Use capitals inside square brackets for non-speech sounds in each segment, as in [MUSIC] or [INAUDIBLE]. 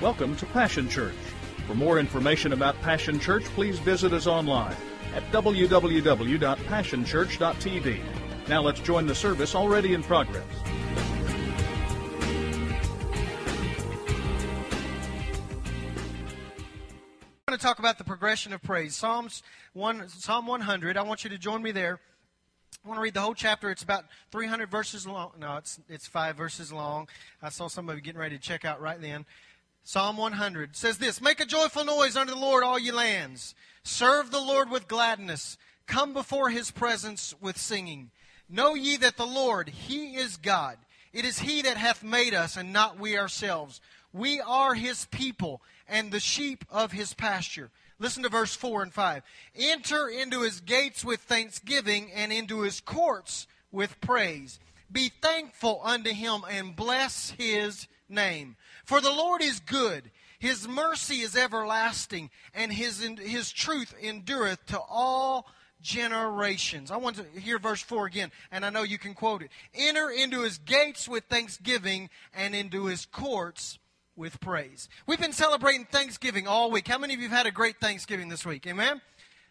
Welcome to Passion Church. For more information about Passion Church, please visit us online at www.passionchurch.tv. Now let's join the service already in progress. I'm going to talk about the progression of praise. Psalms 1, Psalm 100. I want you to join me there. I want to read the whole chapter. It's about 300 verses long. No, it's, it's five verses long. I saw some of you getting ready to check out right then. Psalm 100 says this Make a joyful noise unto the Lord, all ye lands. Serve the Lord with gladness. Come before his presence with singing. Know ye that the Lord, he is God. It is he that hath made us, and not we ourselves. We are his people and the sheep of his pasture. Listen to verse 4 and 5. Enter into his gates with thanksgiving and into his courts with praise. Be thankful unto him and bless his name. For the Lord is good. His mercy is everlasting, and his, his truth endureth to all generations. I want to hear verse 4 again, and I know you can quote it. Enter into his gates with thanksgiving and into his courts with praise. We've been celebrating Thanksgiving all week. How many of you have had a great Thanksgiving this week? Amen?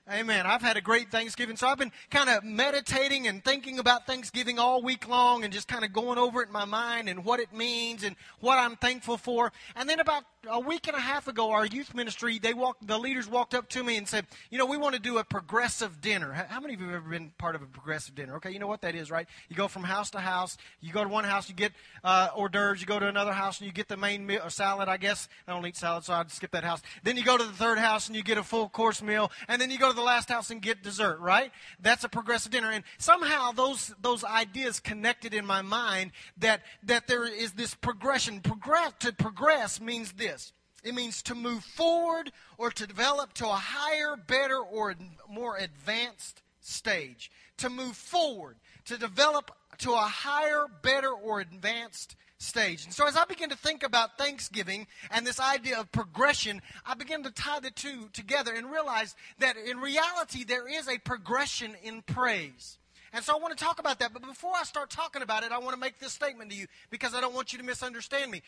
Amen. I've had a great Thanksgiving. So I've been kind of meditating and thinking about Thanksgiving all week long and just kind of going over it in my mind and what it means and what I'm thankful for. And then about a week and a half ago, our youth ministry, they walked, the leaders walked up to me and said, you know, we want to do a progressive dinner. How many of you have ever been part of a progressive dinner? Okay, you know what that is, right? You go from house to house. You go to one house, you get uh, hors d'oeuvres. You go to another house and you get the main meal, or salad, I guess. I don't eat salad, so I'd skip that house. Then you go to the third house and you get a full course meal. And then you go to the last house and get dessert, right? That's a progressive dinner. And somehow those, those ideas connected in my mind that, that there is this progression. Progress, to progress means this. It means to move forward or to develop to a higher, better, or more advanced stage. To move forward, to develop to a higher, better, or advanced stage. And so as I begin to think about Thanksgiving and this idea of progression, I begin to tie the two together and realize that in reality there is a progression in praise. And so I want to talk about that. But before I start talking about it, I want to make this statement to you because I don't want you to misunderstand me.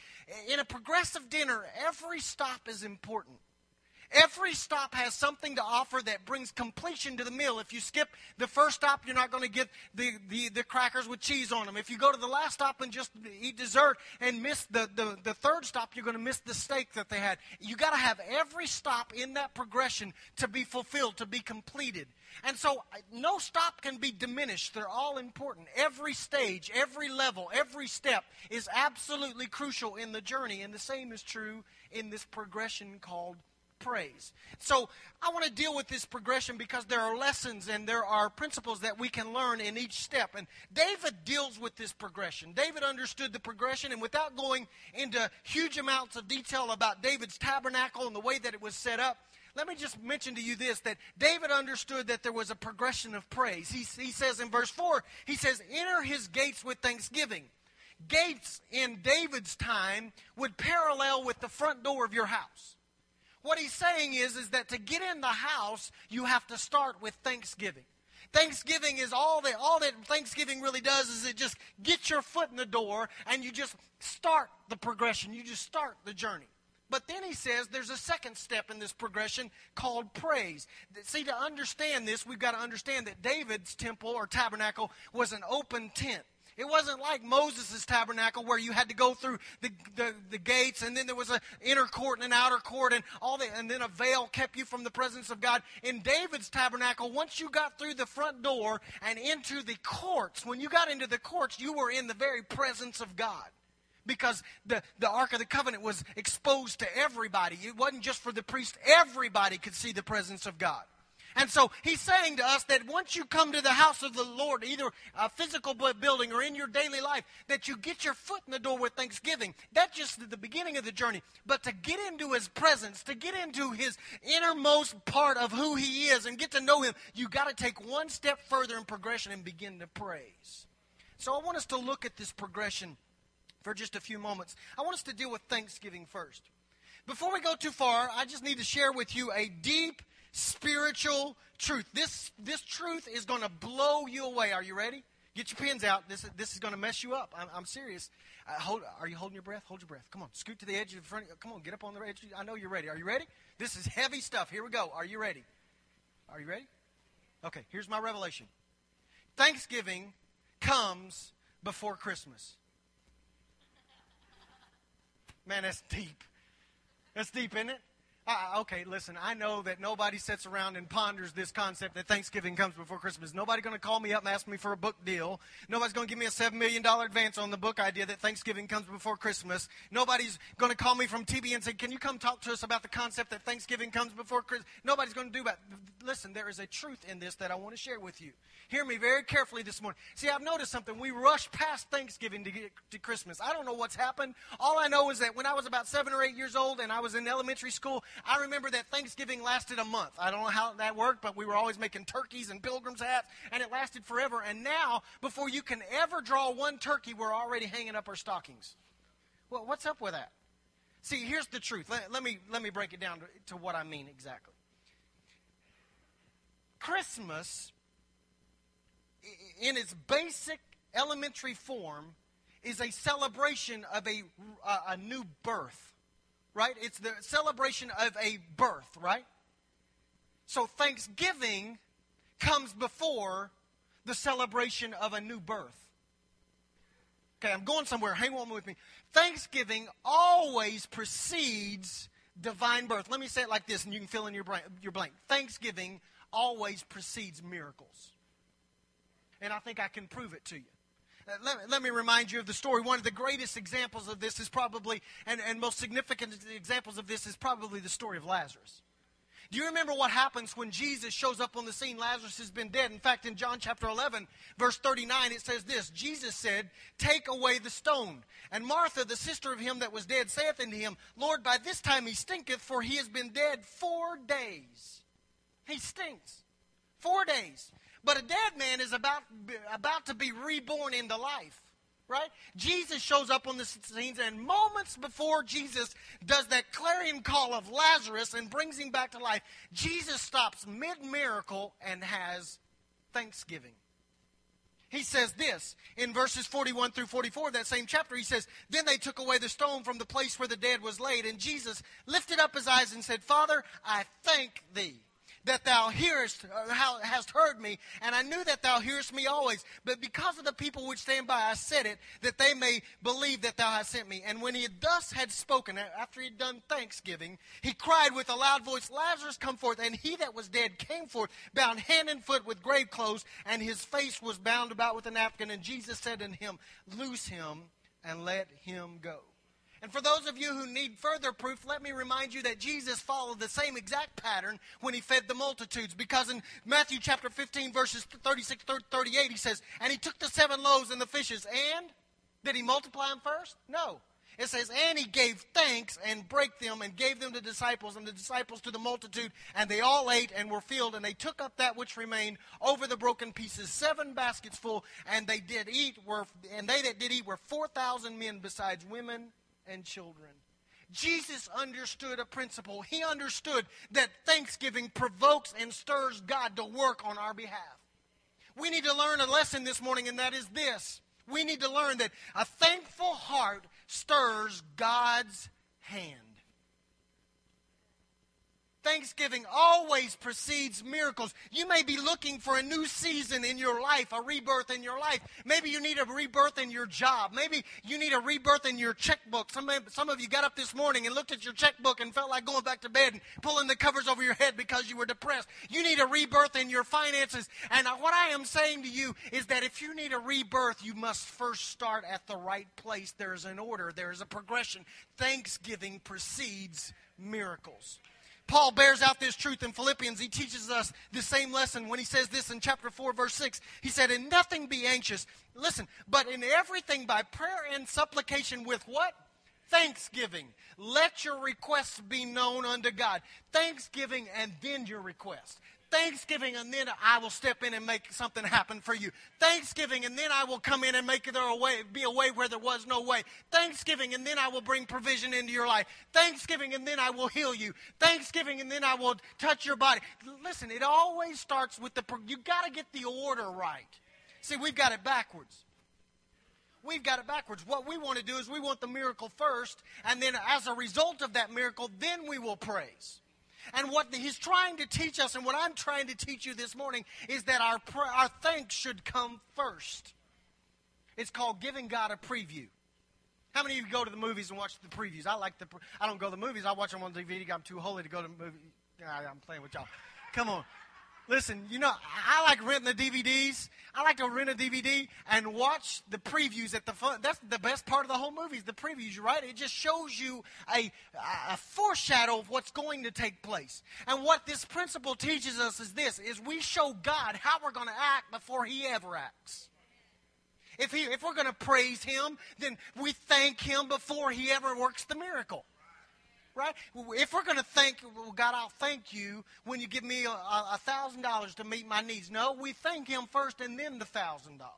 In a progressive dinner, every stop is important. Every stop has something to offer that brings completion to the meal. If you skip the first stop, you're not going to get the, the, the, crackers with cheese on them. If you go to the last stop and just eat dessert and miss the, the, the third stop, you're going to miss the steak that they had. You got to have every stop in that progression to be fulfilled, to be completed. And so no stop can be diminished. They're all important. Every stage, every level, every step is absolutely crucial in the journey. And the same is true in this progression called praise. So I want to deal with this progression because there are lessons and there are principles that we can learn in each step. And David deals with this progression. David understood the progression, and without going into huge amounts of detail about David's tabernacle and the way that it was set up, let me just mention to you this that David understood that there was a progression of praise. He, he says in verse 4, he says, Enter his gates with thanksgiving. Gates in David's time would parallel with the front door of your house. What he's saying is, is that to get in the house, you have to start with thanksgiving. Thanksgiving is all that all that Thanksgiving really does is it just gets your foot in the door and you just start the progression. You just start the journey. But then he says there's a second step in this progression called praise. See, to understand this, we've got to understand that David's temple or tabernacle was an open tent. It wasn't like Moses' tabernacle where you had to go through the, the, the, gates and then there was an inner court and an outer court and all that, and then a veil kept you from the presence of God. In David's tabernacle, once you got through the front door and into the courts, when you got into the courts, you were in the very presence of God because the, the Ark of the Covenant was exposed to everybody. It wasn't just for the priest, everybody could see the presence of God. And so he's saying to us that once you come to the house of the Lord, either a physical building or in your daily life, that you get your foot in the door with thanksgiving. That's just the beginning of the journey. But to get into his presence, to get into his innermost part of who he is and get to know him, you got to take one step further in progression and begin to praise. So I want us to look at this progression for just a few moments. I want us to deal with thanksgiving first. Before we go too far, I just need to share with you a deep spiritual truth. This, this truth is going to blow you away. Are you ready? Get your pens out. This, this is going to mess you up. I'm, I'm serious. Uh, hold, are you holding your breath? Hold your breath. Come on, scoot to the edge of the front. Come on, get up on the edge. I know you're ready. Are you ready? This is heavy stuff. Here we go. Are you ready? Are you ready? Okay, here's my revelation. Thanksgiving comes before Christmas. Man, that's deep. That's deep, isn't it? Okay, listen, I know that nobody sits around and ponders this concept that Thanksgiving comes before Christmas. Nobody's going to call me up and ask me for a book deal. Nobody's going to give me a $7 million advance on the book idea that Thanksgiving comes before Christmas. Nobody's going to call me from TV and say, Can you come talk to us about the concept that Thanksgiving comes before Christmas? Nobody's going to do that. Listen, there is a truth in this that I want to share with you. Hear me very carefully this morning. See, I've noticed something. We rush past Thanksgiving to get to Christmas. I don't know what's happened. All I know is that when I was about seven or eight years old and I was in elementary school, I remember that Thanksgiving lasted a month. I don't know how that worked, but we were always making turkeys and pilgrims hats, and it lasted forever. And now, before you can ever draw one turkey, we're already hanging up our stockings. Well, what's up with that? See, here's the truth. Let, let me, let me break it down to, to what I mean exactly. Christmas in its basic elementary form, is a celebration of a, a, a new birth, right? It's the celebration of a birth, right? So Thanksgiving comes before the celebration of a new birth. Okay, I'm going somewhere. Hang on with me. Thanksgiving always precedes divine birth. Let me say it like this, and you can fill in your, brain, your blank. Thanksgiving always precedes miracles and I think I can prove it to you. Let, let, me remind you of the story. One of the greatest examples of this is probably, and, and most significant examples of this is probably the story of Lazarus. Do you remember what happens when Jesus shows up on the scene? Lazarus has been dead. In fact, in John chapter 11, verse 39, it says this Jesus said, Take away the stone. And Martha, the sister of him that was dead, saith unto him, Lord, by this time he stinketh, for he has been dead four days. He stinks. Four days. But a dead man is about, about to be reborn into life. Right? Jesus shows up on the scenes, and moments before Jesus does that clarion call of Lazarus and brings him back to life, Jesus stops mid miracle and has thanksgiving. He says this in verses 41 through 44 of that same chapter. He says, Then they took away the stone from the place where the dead was laid, and Jesus lifted up his eyes and said, Father, I thank thee that thou hearest, uh, hast heard me, and I knew that thou hearest me always. But because of the people which stand by, I said it, that they may believe that thou hast sent me. And when he thus had spoken, after he had done thanksgiving, he cried with a loud voice, Lazarus, come forth. And he that was dead came forth, bound hand and foot with grave clothes, and his face was bound about with a napkin. And Jesus said unto him, Loose him and let him go. And for those of you who need further proof, let me remind you that Jesus followed the same exact pattern when he fed the multitudes. Because in Matthew chapter 15, verses 36 38, he says, And he took the seven loaves and the fishes, and did he multiply them first? No. It says, And he gave thanks and brake them and gave them to disciples, and the disciples to the multitude, and they all ate and were filled, and they took up that which remained over the broken pieces, seven baskets full, and they did eat, were, and they that did eat were 4,000 men besides women and children. Jesus understood a principle. He understood that thanksgiving provokes and stirs God to work on our behalf. We need to learn a lesson this morning, and that is this. We need to learn that a thankful heart stirs God's hand. Thanksgiving always precedes miracles. You may be looking for a new season in your life, a rebirth in your life. Maybe you need a rebirth in your job. Maybe you need a rebirth in your checkbook. Some, some of you got up this morning and looked at your checkbook and felt like going back to bed and pulling the covers over your head because you were depressed. You need a rebirth in your finances. And what I am saying to you is that if you need a rebirth, you must first start at the right place. There is an order, there is a progression. Thanksgiving precedes miracles. Paul bears out this truth in Philippians. He teaches us the same lesson when he says this in chapter 4, verse 6. He said, In nothing be anxious. Listen, but in everything by prayer and supplication with what? Thanksgiving. Let your requests be known unto God. Thanksgiving and then your request. Thanksgiving, and then I will step in and make something happen for you. Thanksgiving, and then I will come in and make there a way, be a way where there was no way. Thanksgiving, and then I will bring provision into your life. Thanksgiving, and then I will heal you. Thanksgiving, and then I will touch your body. Listen, it always starts with the, you got to get the order right. See, we've got it backwards. we've got it backwards. What we want to do is we want the miracle first, and then as a result of that miracle, then we will praise. And what he's trying to teach us, and what I'm trying to teach you this morning, is that our, our thanks should come first. It's called giving God a preview. How many of you go to the movies and watch the previews? I like the. I don't go to the movies. I watch them on DVD. I'm too holy to go to the movie. I'm playing with y'all. Come on. Listen, you know, I like renting the DVDs. I like to rent a DVD and watch the previews at the fun. That's the best part of the whole movie is the previews, right? It just shows you a, a foreshadow of what's going to take place. And what this principle teaches us is this, is we show God how we're going to act before he ever acts. If, he, if we're going to praise him, then we thank him before he ever works the miracle right? If we're going to thank, well, God, I'll thank you when you give me a thousand dollars to meet my needs. No, we thank Him first and then the thousand dollars.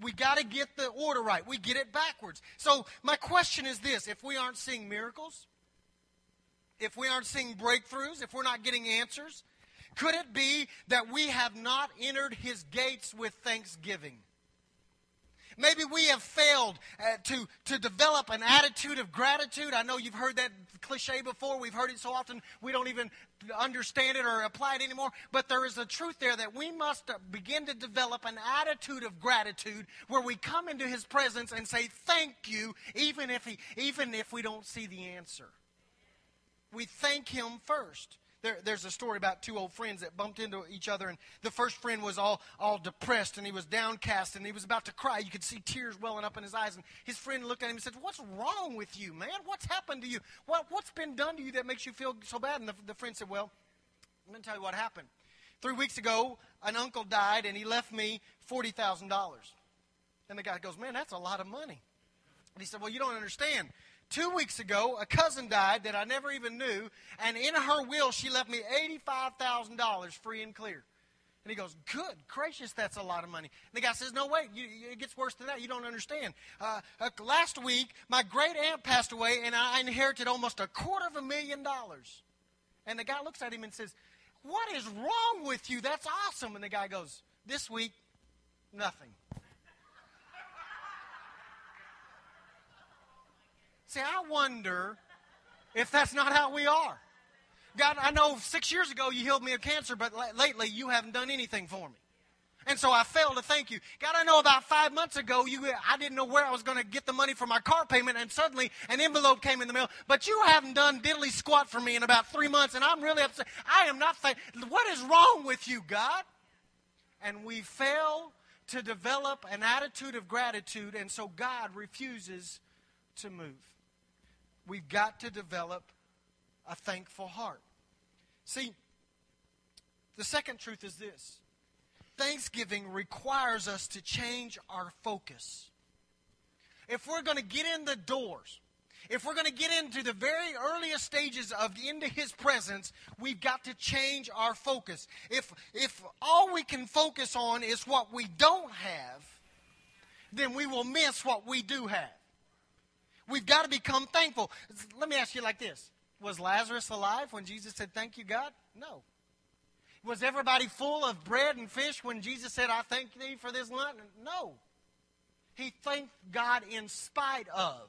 We got to get the order right. We get it backwards. So my question is this: If we aren't seeing miracles, if we aren't seeing breakthroughs, if we're not getting answers, could it be that we have not entered His gates with thanksgiving? Maybe we have failed uh, to, to develop an attitude of gratitude. I know you've heard that cliche before. We've heard it so often we don't even understand it or apply it anymore. But there is a truth there that we must uh, begin to develop an attitude of gratitude where we come into His presence and say thank you, even if, he, even if we don't see the answer. We thank Him first. There, there's a story about two old friends that bumped into each other, and the first friend was all, all depressed and he was downcast and he was about to cry. You could see tears welling up in his eyes. And his friend looked at him and said, What's wrong with you, man? What's happened to you? What, what's been done to you that makes you feel so bad? And the, the friend said, Well, I'm going to tell you what happened. Three weeks ago, an uncle died and he left me $40,000. And the guy goes, Man, that's a lot of money. And he said, Well, you don't understand. Two weeks ago, a cousin died that I never even knew, and in her will, she left me $85,000 free and clear. And he goes, Good gracious, that's a lot of money. And the guy says, No, wait, you, it gets worse than that. You don't understand. Uh, uh, last week, my great aunt passed away, and I inherited almost a quarter of a million dollars. And the guy looks at him and says, What is wrong with you? That's awesome. And the guy goes, This week, nothing. See, I wonder if that's not how we are. God, I know six years ago you healed me of cancer, but lately you haven't done anything for me. And so I failed to thank you. God, I know about five months ago you I didn't know where I was going to get the money for my car payment, and suddenly an envelope came in the mail. But you haven't done diddly squat for me in about three months, and I'm really upset. I am not thank. What is wrong with you, God? And we fail to develop an attitude of gratitude, and so God refuses to move. We've got to develop a thankful heart. See, the second truth is this Thanksgiving requires us to change our focus. If we're going to get in the doors, if we're going to get into the very earliest stages of into his presence we've got to change our focus if if all we can focus on is what we don't have then we will miss what we do have We've got to become thankful. Let me ask you like this Was Lazarus alive when Jesus said, Thank you, God? No. Was everybody full of bread and fish when Jesus said, I thank thee for this lunch? No. He thanked God in spite of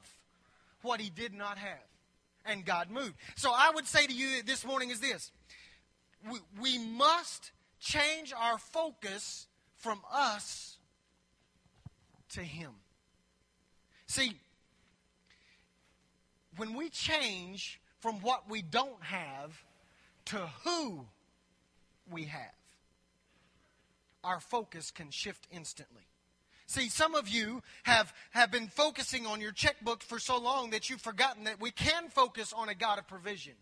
what he did not have. And God moved. So I would say to you this morning is this we, we must change our focus from us to Him. See, when we change from what we don't have to who we have, our focus can shift instantly. See, some of you have, have been focusing on your checkbook for so long that you've forgotten that we can focus on a God of provision.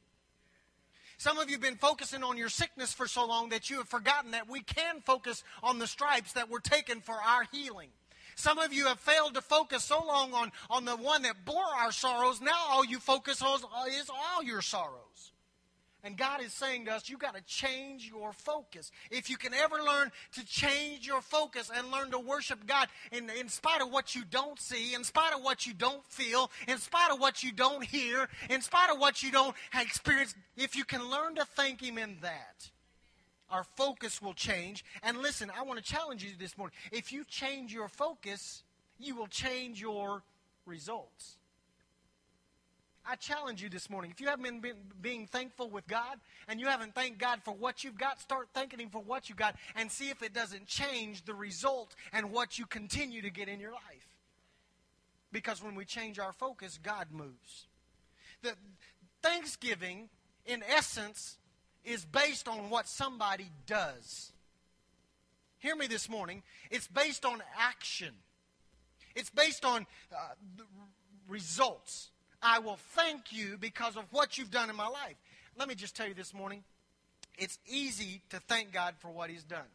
Some of you have been focusing on your sickness for so long that you have forgotten that we can focus on the stripes that were taken for our healing. Some of you have failed to focus so long on, on the one that bore our sorrows. Now all you focus on is all your sorrows. And God is saying to us, you've got to change your focus. If you can ever learn to change your focus and learn to worship God in, in spite of what you don't see, in spite of what you don't feel, in spite of what you don't hear, in spite of what you don't experience, if you can learn to thank Him in that, our focus will change. And listen, I want to challenge you this morning. If you change your focus, you will change your results. I challenge you this morning. If you haven't been, being thankful with God and you haven't thanked God for what you've got, start thanking Him for what you've got and see if it doesn't change the result and what you continue to get in your life. Because when we change our focus, God moves. The Thanksgiving, in essence, is based on what somebody does. Hear me this morning. It's based on action. It's based on uh, results. I will thank you because of what you've done in my life. Let me just tell you this morning it's easy to thank God for what He's done.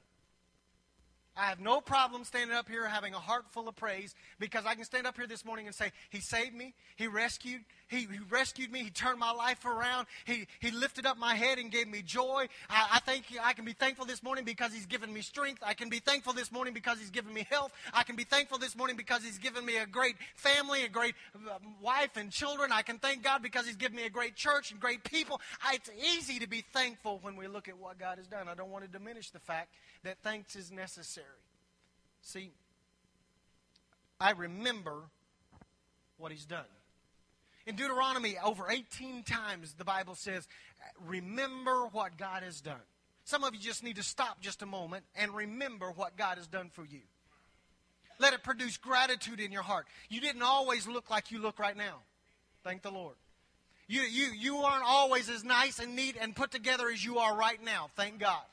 I have no problem standing up here having a heart full of praise because I can stand up here this morning and say, He saved me. He rescued. He, he rescued me. He turned my life around. He, he lifted up my head and gave me joy. I, I think I can be thankful this morning because He's given me strength. I can be thankful this morning because He's given me health. I can be thankful this morning because He's given me a great family, a great uh, wife and children. I can thank God because He's given me a great church and great people. I, it's easy to be thankful when we look at what God has done. I don't want to diminish the fact that thanks is necessary. See, I remember what he's done. In Deuteronomy, over 18 times, the Bible says, Remember what God has done. Some of you just need to stop just a moment and remember what God has done for you. Let it produce gratitude in your heart. You didn't always look like you look right now. Thank the Lord. You, you, you aren't always as nice and neat and put together as you are right now. Thank God.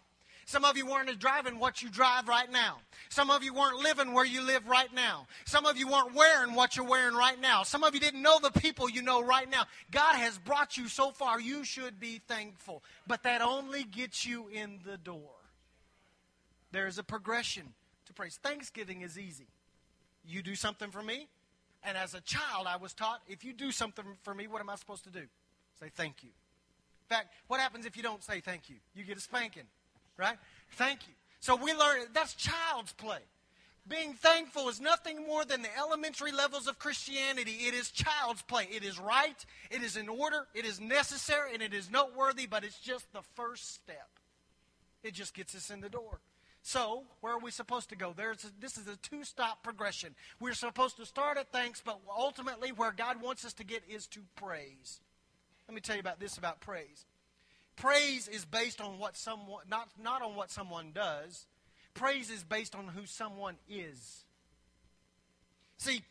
Some of you weren't driving what you drive right now. Some of you weren't living where you live right now. Some of you weren't wearing what you're wearing right now. Some of you didn't know the people you know right now. God has brought you so far. You should be thankful. But that only gets you in the door. There is a progression to praise. Thanksgiving is easy. You do something for me, and as a child, I was taught if you do something for me, what am I supposed to do? Say thank you. In fact, what happens if you don't say thank you? You get a spanking right? Thank you. So we learn that's child's play. Being thankful is nothing more than the elementary levels of Christianity. It is child's play. It is right, it is in order, it is necessary, and it is noteworthy, but it's just the first step. It just gets us in the door. So, where are we supposed to go? There's a, this is a two stop progression. We're supposed to start at thanks, but ultimately, where God wants us to get is to praise. Let me tell you about this about praise. Praise is based on what someone, not, not on what someone does. Praise is based on who someone is. See,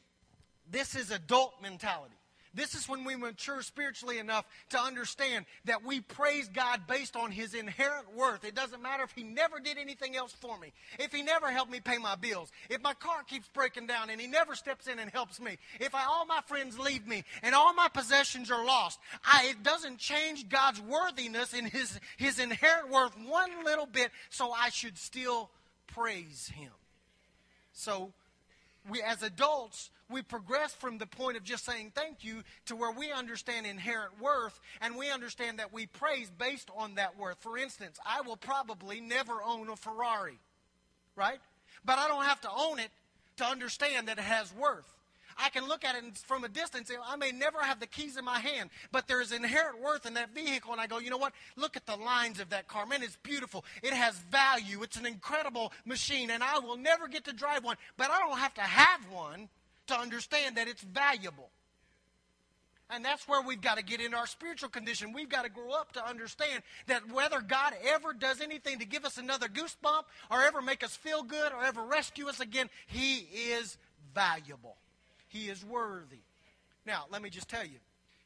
this is adult mentality. This is when we mature spiritually enough to understand that we praise God based on His inherent worth. It doesn't matter if He never did anything else for me, if He never helped me pay my bills, if my car keeps breaking down and He never steps in and helps me, if I, all my friends leave me and all my possessions are lost. I, it doesn't change God's worthiness in His, His inherent worth one little bit, so I should still praise Him. So, we as adults, we progress from the point of just saying thank you to where we understand inherent worth and we understand that we praise based on that worth. For instance, I will probably never own a Ferrari, right? But I don't have to own it to understand that it has worth. I can look at it from a distance. I may never have the keys in my hand, but there is inherent worth in that vehicle. And I go, you know what? Look at the lines of that car. Man, it's beautiful. It has value. It's an incredible machine, and I will never get to drive one, but I don't have to have one to understand that it's valuable. And that's where we've got to get in our spiritual condition. We've got to grow up to understand that whether God ever does anything to give us another goosebump or ever make us feel good or ever rescue us again, He is valuable. He is worthy. Now, let me just tell you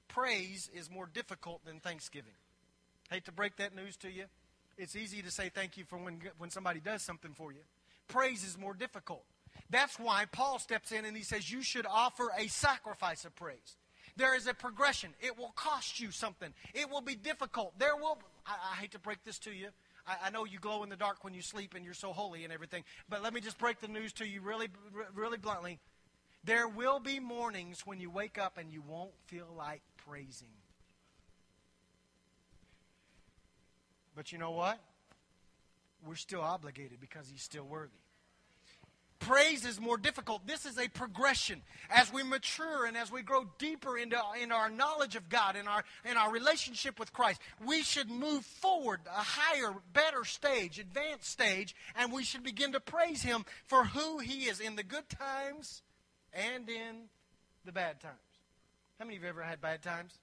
praise is more difficult than thanksgiving. Hate to break that news to you. It's easy to say thank you for when, when somebody does something for you. Praise is more difficult. That's why Paul steps in and he says, You should offer a sacrifice of praise. There is a progression. It will cost you something. It will be difficult. There will, I, I hate to break this to you. I, I, know you glow in the dark when you sleep and you're so holy and everything. But let me just break the news to you really, really bluntly. There will be mornings when you wake up and you won't feel like praising. But you know what? We're still obligated because he's still worthy praise is more difficult. This is a progression. As we mature and as we grow deeper into in our knowledge of God and our in our relationship with Christ, we should move forward a higher, better stage, advanced stage, and we should begin to praise Him for who He is in the good times and in the bad times. How many of you ever had bad times?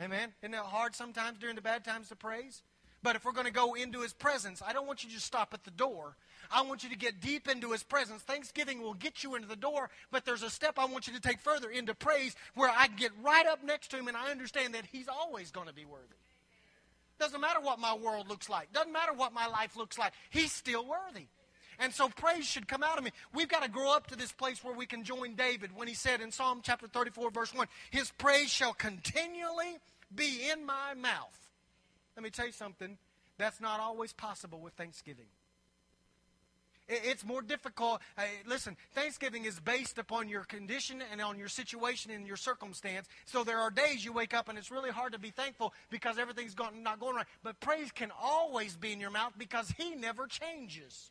Amen. Isn't it hard sometimes during the bad times to praise? But if we're going to go into His presence, I don't want you to just stop at the door. I want you to get deep into His presence. Thanksgiving will get you into the door, but there's a step I want you to take further into praise where I get right up next to Him and I understand that He's always going to be worthy. Doesn't matter what my world looks like, doesn't matter what my life looks like, He's still worthy. And so praise should come out of me. We've got to grow up to this place where we can join David when he said in Psalm chapter 34, verse 1, His praise shall continually be in my mouth. Let me tell you something. That's not always possible with Thanksgiving. It's more difficult. listen, Thanksgiving is based upon your condition and on your situation and your circumstance. So there are days you wake up and it's really hard to be thankful because everything's not going right. But praise can always be in your mouth because He never changes.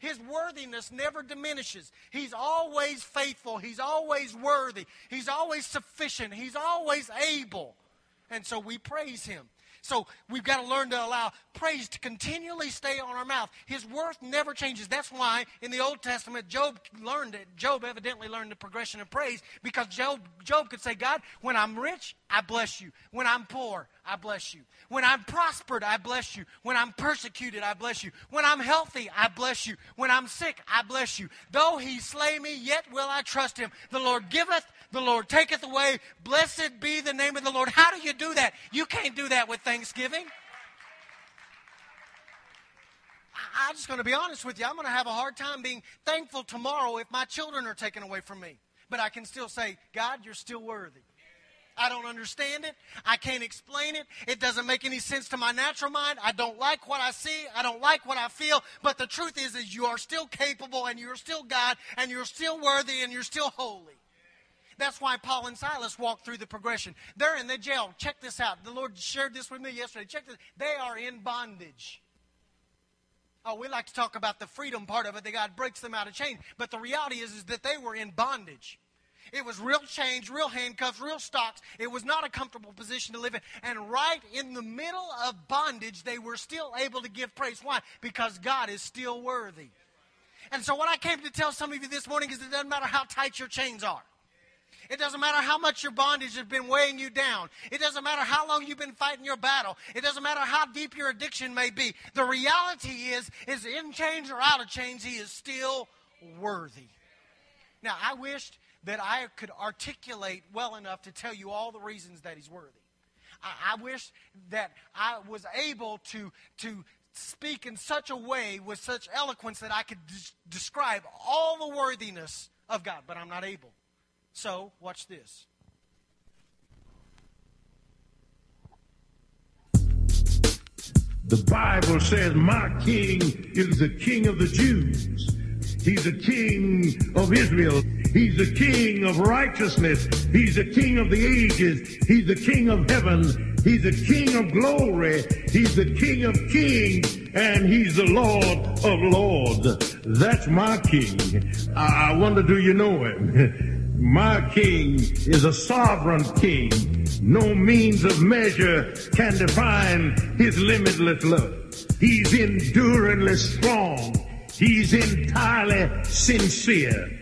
His worthiness never diminishes. He's always faithful. He's always worthy. He's always sufficient. He's always able. And so we praise Him. So we've got to learn to allow praise to continually stay on our mouth. His worth never changes. That's why in the Old Testament, Job learned it. Job evidently learned the progression of praise because Job, Job could say, God, when I'm rich, I bless you. When I'm poor, I bless you. When I'm prospered, I bless you. When I'm persecuted, I bless you. When I'm healthy, I bless you. When I'm sick, I bless you. Though he slay me, yet will I trust him. The Lord giveth, the Lord taketh away. Blessed be the name of the Lord. How do you do that? You can't do that with Thanksgiving. I'm just going to be honest with you. I'm going to have a hard time being thankful tomorrow if my children are taken away from me. But I can still say, God, you're still worthy. I don't understand it. I can't explain it. It doesn't make any sense to my natural mind. I don't like what I see. I don't like what I feel. But the truth is, is you are still capable and you're still God and you're still worthy and you're still holy. That's why Paul and Silas walked through the progression. They're in the jail. Check this out. The Lord shared this with me yesterday. Check this. They are in bondage. Oh, we like to talk about the freedom part of it, that God breaks them out of chains. But the reality is, is that they were in bondage. It was real chains, real handcuffs, real stocks. It was not a comfortable position to live in. And right in the middle of bondage, they were still able to give praise. Why? Because God is still worthy. And so, what I came to tell some of you this morning is it doesn't matter how tight your chains are. It doesn't matter how much your bondage has been weighing you down. It doesn't matter how long you've been fighting your battle. It doesn't matter how deep your addiction may be. The reality is, is in chains or out of chains, he is still worthy. Now, I wished that I could articulate well enough to tell you all the reasons that he's worthy. I, I wish that I was able to, to speak in such a way with such eloquence that I could des- describe all the worthiness of God, but I'm not able. So, watch this. The Bible says, My king is the king of the Jews. He's the king of Israel. He's the king of righteousness. He's the king of the ages. He's the king of heaven. He's the king of glory. He's the king of kings. And he's the Lord of lords. That's my king. I wonder, do you know him? [LAUGHS] My king is a sovereign king. No means of measure can define his limitless love. He's enduringly strong. He's entirely sincere.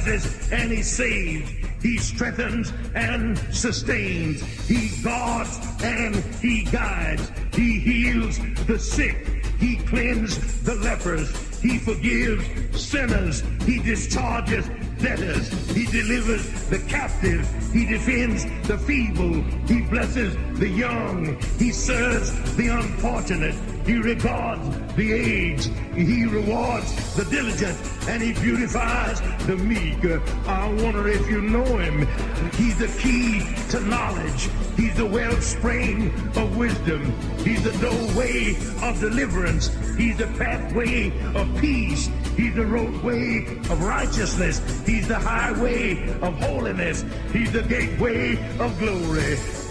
and he saves. He strengthens and sustains. He guards and he guides. He heals the sick. He cleanses the lepers. He forgives sinners. He discharges debtors. He delivers the captive. He defends the feeble. He blesses the young. He serves the unfortunate. He regards the aged. He rewards the diligent. And he beautifies the meek. I wonder if you know him. He's the key to knowledge. He's the wellspring of wisdom. He's the doorway of deliverance. He's the pathway of peace. He's the roadway of righteousness. He's the highway of holiness. He's the gateway of glory.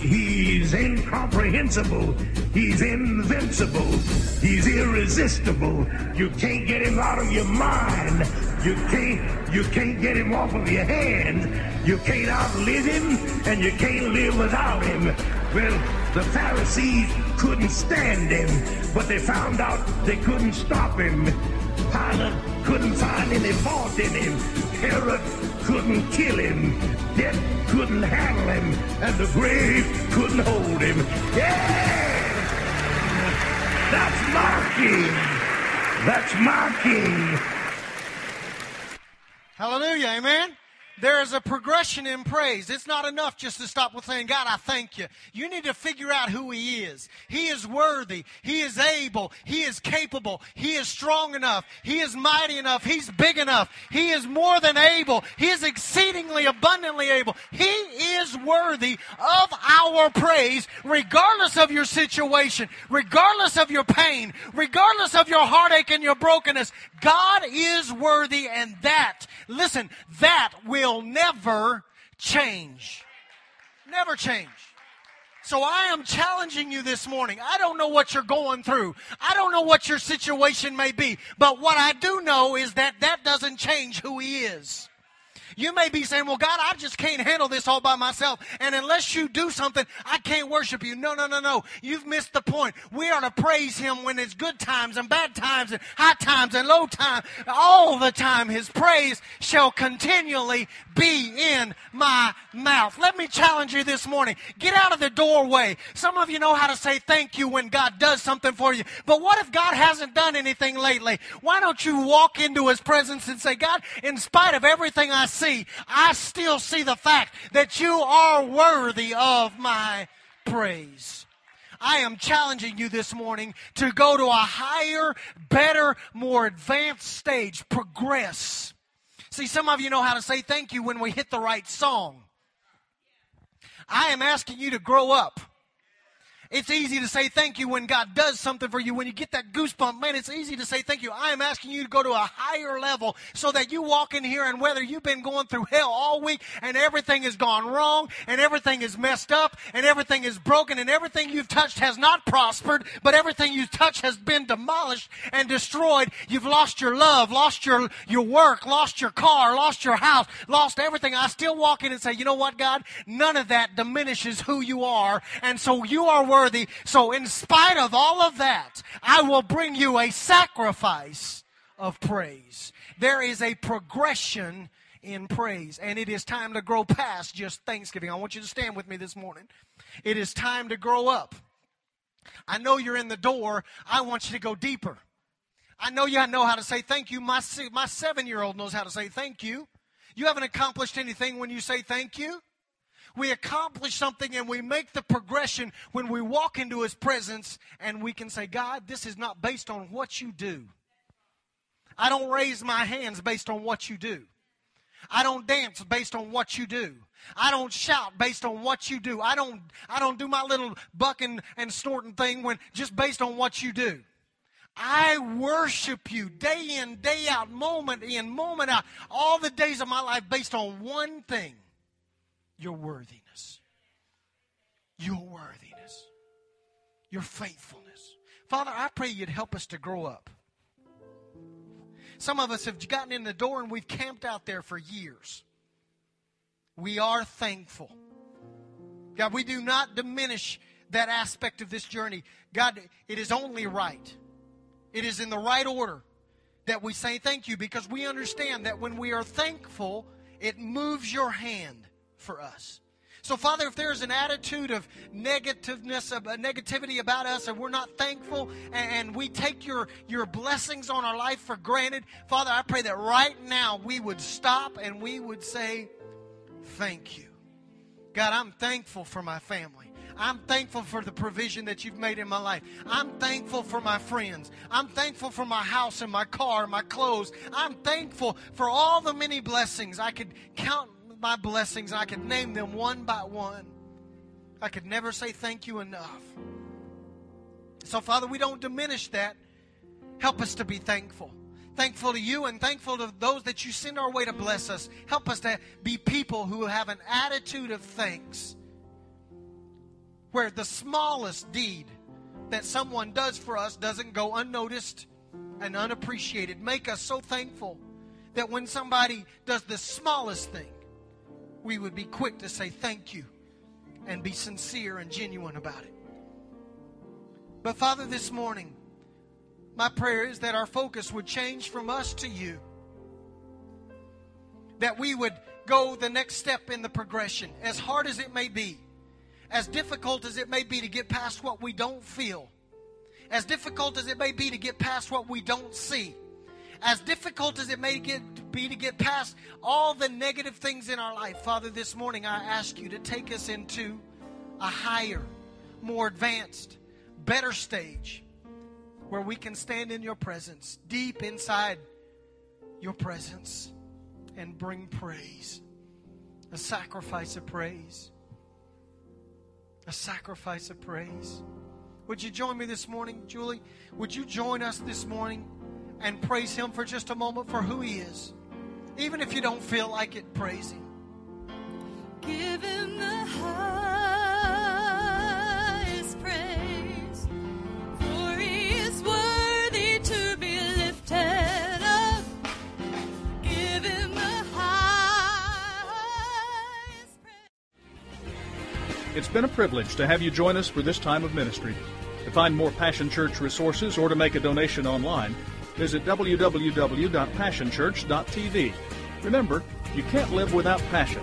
He's incomprehensible. He's invincible. He's irresistible. You can't get him out of your mind. You can't you can't get him off of your hand. You can't outlive him and you can't live without him. Well, the Pharisees couldn't stand him, but they found out they couldn't stop him. Pilate couldn't find any fault in him. Herod couldn't kill him. Death couldn't handle him. And the grave couldn't hold him. Yeah! That's my king. That's my king. Hallelujah. Amen. There is a progression in praise. It's not enough just to stop with saying, God, I thank you. You need to figure out who He is. He is worthy. He is able. He is capable. He is strong enough. He is mighty enough. He's big enough. He is more than able. He is exceedingly abundantly able. He is worthy of our praise, regardless of your situation, regardless of your pain, regardless of your heartache and your brokenness. God is worthy, and that, listen, that will never change. Never change. So I am challenging you this morning. I don't know what you're going through. I don't know what your situation may be. But what I do know is that that doesn't change who He is. You may be saying, well, God, I just can't handle this all by myself. And unless you do something, I can't worship you. No, no, no, no. You've missed the point. We are to praise Him when it's good times and bad times and high times and low times. All the time, His praise shall continually be in my mouth. Let me challenge you this morning. Get out of the doorway. Some of you know how to say thank you when God does something for you. But what if God hasn't done anything lately? Why don't you walk into His presence and say, God, in spite of everything I see, see, I still see the fact that you are worthy of my praise. I am challenging you this morning to go to a higher, better, more advanced stage, progress. See, some of you know how to say thank you when we hit the right song. I am asking you to grow up. It's easy to say thank you when God does something for you. When you get that goosebump, man, it's easy to say thank you. I am asking you to go to a higher level so that you walk in here and whether you've been going through hell all week and everything has gone wrong and everything is messed up and everything is broken and everything you've touched has not prospered, but everything you've touched has been demolished and destroyed. You've lost your love, lost your, your work, lost your car, lost your house, lost everything. I still walk in and say, you know what, God? None of that diminishes who you are. And so you are worth worthy. So, in spite of all of that, I will bring you a sacrifice of praise. There is a progression in praise, and it is time to grow past just Thanksgiving. I want you to stand with me this morning. It is time to grow up. I know you're in the door. I want you to go deeper. I know you know how to say thank you. My, my seven year old knows how to say thank you. You haven't accomplished anything when you say thank you we accomplish something and we make the progression when we walk into His presence and we can say, God, this is not based on what you do. I don't raise my hands based on what you do. I don't dance based on what you do. I don't shout based on what you do. I don't I don't do my little bucking and snorting thing when just based on what you do. I worship you day in, day out, moment in, moment out, all the days of my life based on one thing your worthiness. Your worthiness. Your faithfulness. Father, I pray you'd help us to grow up. Some of us have gotten in the door and we've camped out there for years. we are thankful. God, we do not diminish that aspect of this journey. God, it is only right. It is in the right order that we say thank you because we understand that when we are thankful, it moves your hand for us. So, Father, if there's an attitude of negativeness, of uh, negativity about us, and we're not thankful, and, we take your, your blessings on our life for granted, Father, I pray that right now we would stop and we would say, Thank you. God, I'm thankful for my family. I'm thankful for the provision that you've made in my life. I'm thankful for my friends. I'm thankful for my house and my car, and my clothes. I'm thankful for all the many blessings. I could my blessings, I could name them one by one. I could never say thank you enough. So, Father, we don't diminish that. Help us to be thankful. Thankful to you and thankful to those that you send our way to bless us. Help us to be people who have an attitude of thanks. Where the smallest deed that someone does for us doesn't go unnoticed and unappreciated. Make us so thankful that when somebody does the smallest thing, we would be quick to say thank you and be sincere and genuine about it. But Father, this morning, my prayer is that our focus would change from us to you. That we would go the next step in the progression, as hard as it may be, as difficult as it may be to get past what we don't feel, as difficult as it may be to get past what we don't see as difficult as it may get, be to get past all the negative things in our life, Father, this morning I ask you to take us into a higher, more advanced, better stage where we can stand in your presence, deep inside your presence, and bring praise. A sacrifice of praise. A sacrifice of praise. Would you join me this morning, Julie? Would you join us this morning? And praise Him for just a moment for who He is. Even if you don't feel like it, praise Him. Give Him the highest praise, for He is worthy to be lifted up. Give Him the highest praise. It's been a privilege to have you join us for this time of ministry. To find more Passion Church resources or to make a donation online, Visit www.passionchurch.tv. Remember, you can't live without passion.